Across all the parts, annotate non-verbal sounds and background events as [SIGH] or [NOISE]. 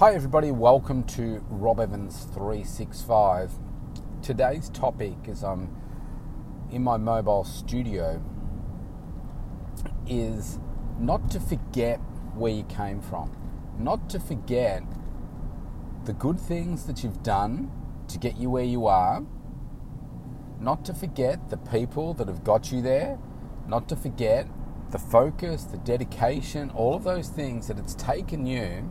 Hi, everybody, welcome to Rob Evans 365. Today's topic is I'm um, in my mobile studio is not to forget where you came from, not to forget the good things that you've done to get you where you are, not to forget the people that have got you there, not to forget the focus, the dedication, all of those things that it's taken you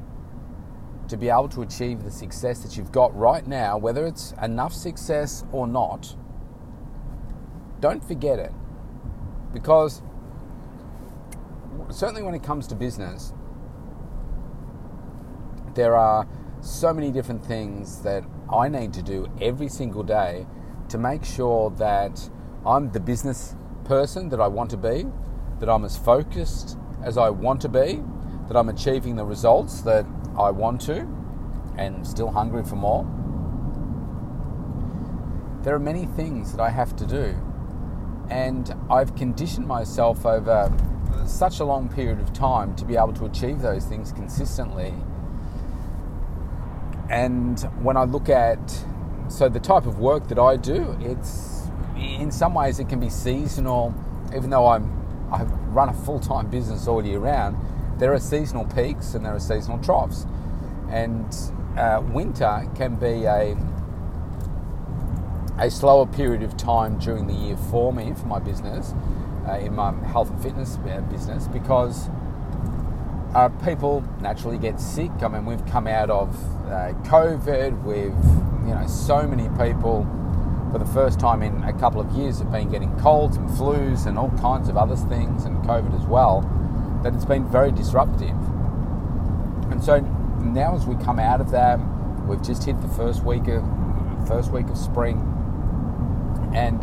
to be able to achieve the success that you've got right now, whether it's enough success or not, don't forget it. Because certainly when it comes to business, there are so many different things that I need to do every single day to make sure that I'm the business person that I want to be, that I'm as focused as I want to be, that I'm achieving the results that I want to and still hungry for more. There are many things that I have to do, and I've conditioned myself over such a long period of time to be able to achieve those things consistently. And when I look at so the type of work that I do, it's in some ways it can be seasonal, even though I'm I run a full time business all year round there are seasonal peaks and there are seasonal troughs. And uh, winter can be a, a slower period of time during the year for me, for my business, uh, in my health and fitness uh, business, because uh, people naturally get sick. I mean, we've come out of uh, COVID, we've, you know, so many people for the first time in a couple of years have been getting colds and flus and all kinds of other things, and COVID as well that it's been very disruptive. And so now as we come out of that, we've just hit the first week of first week of spring, and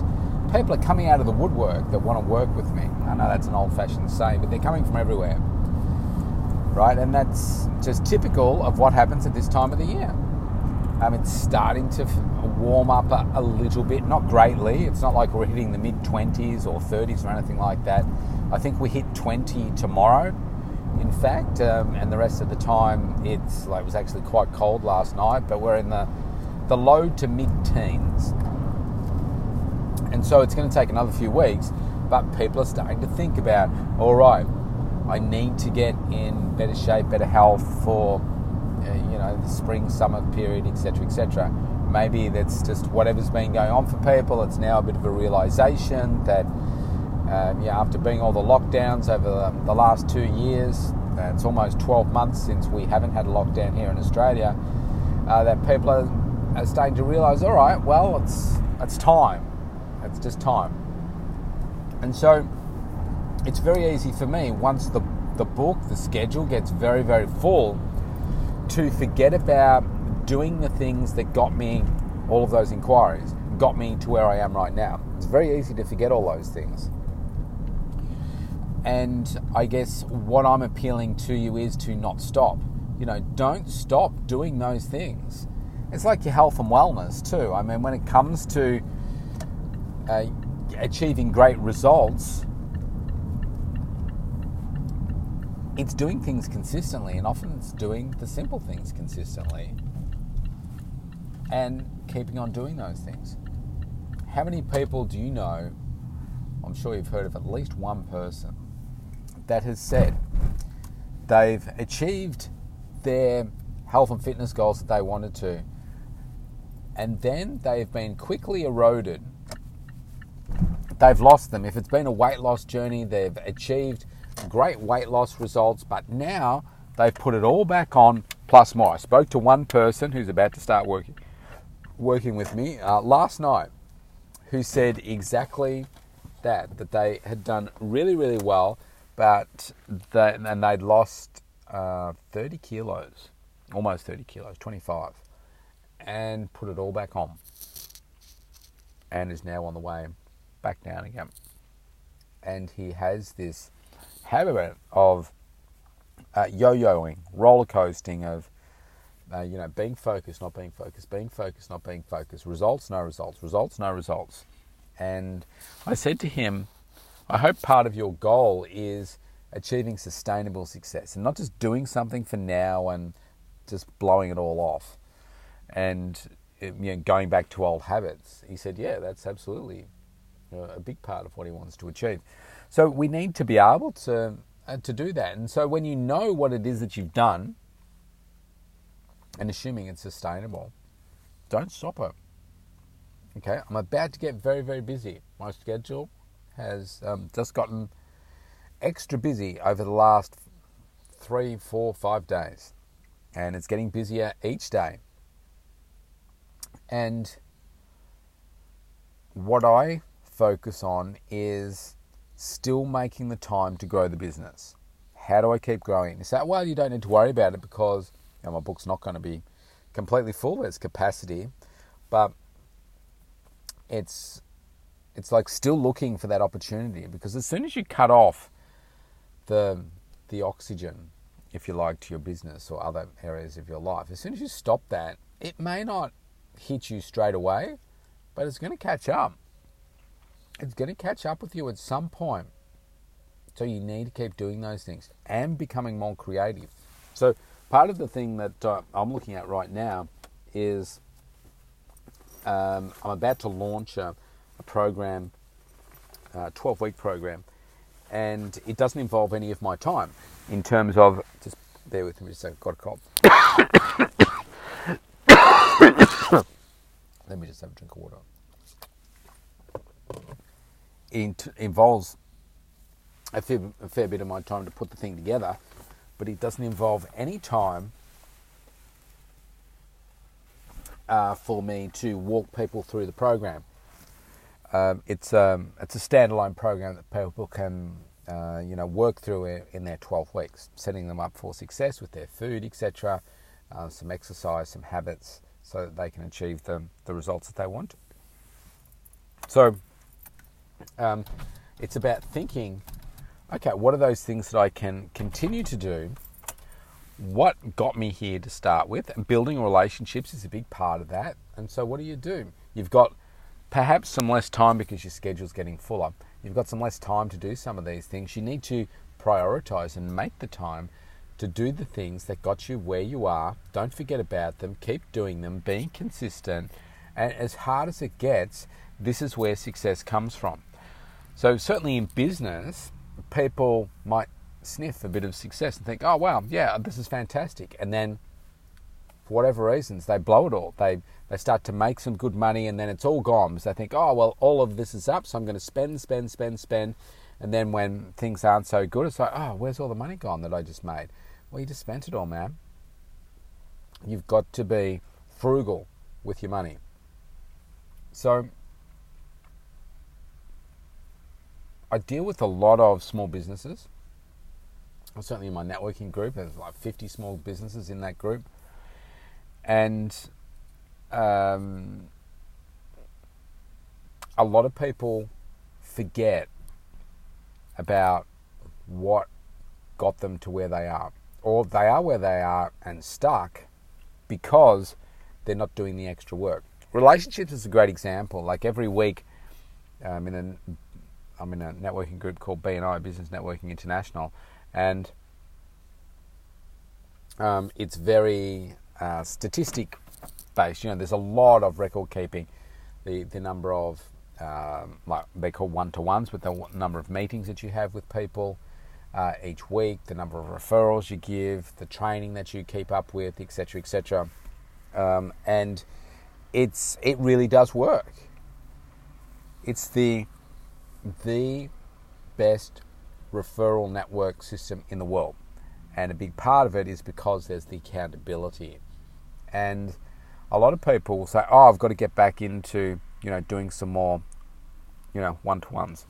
people are coming out of the woodwork that want to work with me. I know that's an old-fashioned saying, but they're coming from everywhere, right? And that's just typical of what happens at this time of the year. Um, it's starting to warm up a, a, little bit, not greatly. It's not like we're hitting the mid 20s or 30s or anything like that. I think we hit 20 tomorrow, in fact, um, and the rest of the time it's like it was actually quite cold last night, but we're in the the low to mid teens, and so it's going to take another few weeks. But people are starting to think about, all right, I need to get in better shape, better health for uh, you know the spring summer period, etc., etc. Maybe that's just whatever's been going on for people. It's now a bit of a realization that um, yeah, after being all the lockdowns over the, the last two years, uh, it's almost 12 months since we haven't had a lockdown here in Australia. Uh, that people are, are starting to realise, all right, well, it's it's time. It's just time. And so, it's very easy for me once the the book, the schedule gets very very full, to forget about doing the things that got me all of those inquiries, got me to where I am right now. It's very easy to forget all those things. And I guess what I'm appealing to you is to not stop. You know, don't stop doing those things. It's like your health and wellness too. I mean, when it comes to uh, achieving great results, it's doing things consistently, and often it's doing the simple things consistently and keeping on doing those things. How many people do you know? I'm sure you've heard of at least one person that has said they've achieved their health and fitness goals that they wanted to, and then they've been quickly eroded. They've lost them. If it's been a weight loss journey, they've achieved great weight loss results, but now they've put it all back on plus more. I spoke to one person who's about to start working working with me uh, last night who said exactly that that they had done really really well but they, and they'd lost uh, 30 kilos, almost 30 kilos, 25, and put it all back on, and is now on the way back down again. And he has this habit of uh, yo-yoing, roller coasting of uh, you know, being focused, not being focused, being focused, not being focused, results, no results, results, no results. And I said to him, I hope part of your goal is achieving sustainable success and not just doing something for now and just blowing it all off, and you know, going back to old habits. He said, "Yeah, that's absolutely a big part of what he wants to achieve." So we need to be able to uh, to do that. And so when you know what it is that you've done, and assuming it's sustainable, don't stop it. Okay, I'm about to get very very busy. My schedule has um, just gotten extra busy over the last three, four, five days, and it's getting busier each day. And what I focus on is still making the time to grow the business. How do I keep growing? You say, well, you don't need to worry about it because you know, my book's not going to be completely full. There's capacity, but it's it's like still looking for that opportunity because as soon as you cut off the the oxygen, if you like, to your business or other areas of your life, as soon as you stop that, it may not hit you straight away, but it's going to catch up. It's going to catch up with you at some point. So you need to keep doing those things and becoming more creative. So part of the thing that uh, I'm looking at right now is um, I'm about to launch a, a program, a 12 week program, and it doesn't involve any of my time in terms of just bear with me just a got a cough. Let me just have a drink of water. It involves a fair, a fair bit of my time to put the thing together, but it doesn't involve any time uh, for me to walk people through the program. Um, it's um, it's a standalone program that people can uh, you know work through in their 12 weeks, setting them up for success with their food, etc. Uh, some exercise, some habits, so that they can achieve the the results that they want. So um, it's about thinking, okay, what are those things that I can continue to do what got me here to start with, and building relationships is a big part of that. And so, what do you do? You've got perhaps some less time because your schedule's getting fuller. You've got some less time to do some of these things. You need to prioritize and make the time to do the things that got you where you are. Don't forget about them. Keep doing them. Being consistent. And as hard as it gets, this is where success comes from. So, certainly in business, people might sniff a bit of success and think, oh, wow, yeah, this is fantastic. And then, for whatever reasons, they blow it all. They, they start to make some good money and then it's all gone because they think, oh, well, all of this is up, so I'm going to spend, spend, spend, spend. And then when things aren't so good, it's like, oh, where's all the money gone that I just made? Well, you just spent it all, man. You've got to be frugal with your money. So, I deal with a lot of small businesses certainly in my networking group, there's like 50 small businesses in that group. And um, a lot of people forget about what got them to where they are, or they are where they are and stuck because they're not doing the extra work. Relationships is a great example. Like every week, um, in a, I'm in a networking group called BNI Business Networking International, and um, it's very uh, statistic based. You know, there's a lot of record keeping. The the number of um, like they call one to ones, with the number of meetings that you have with people uh, each week, the number of referrals you give, the training that you keep up with, etc., etc. Um, and it's it really does work. It's the the best referral network system in the world. And a big part of it is because there's the accountability. And a lot of people will say, oh, I've got to get back into, you know, doing some more, you know, one-to-ones.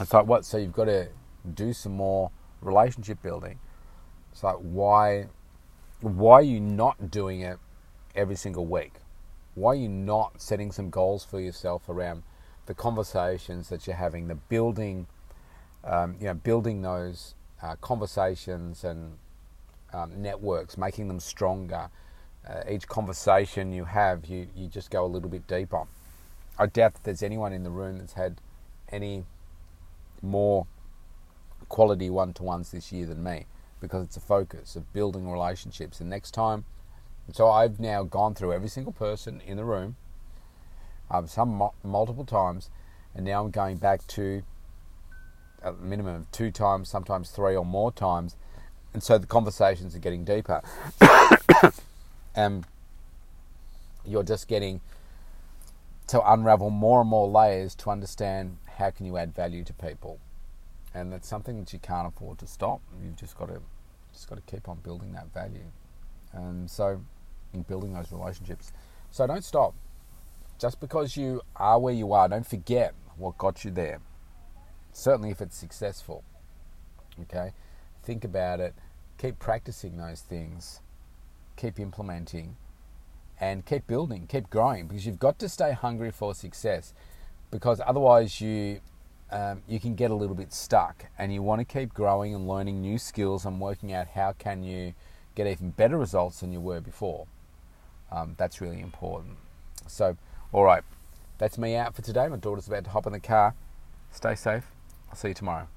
It's like, what? So you've got to do some more relationship building. It's like, why, why are you not doing it every single week? Why are you not setting some goals for yourself around the conversations that you're having, the building um, you know, building those uh, conversations and um, networks, making them stronger. Uh, each conversation you have, you, you just go a little bit deeper. I doubt that there's anyone in the room that's had any more quality one to ones this year than me. because it's a focus of building relationships. And next time, so I've now gone through every single person in the room, um, some multiple times, and now I'm going back to a minimum of two times, sometimes three or more times, and so the conversations are getting deeper, and [COUGHS] um, you're just getting to unravel more and more layers to understand how can you add value to people, and that's something that you can't afford to stop. You've just got to just got to keep on building that value, and so in building those relationships. So don't stop. Just because you are where you are, don't forget what got you there. Certainly, if it's successful. Okay, think about it. Keep practicing those things. Keep implementing and keep building, keep growing because you've got to stay hungry for success because otherwise you um, you can get a little bit stuck and you want to keep growing and learning new skills and working out how can you get even better results than you were before. Um, that's really important. So, all right, that's me out for today. My daughter's about to hop in the car. Stay safe. I'll see you tomorrow.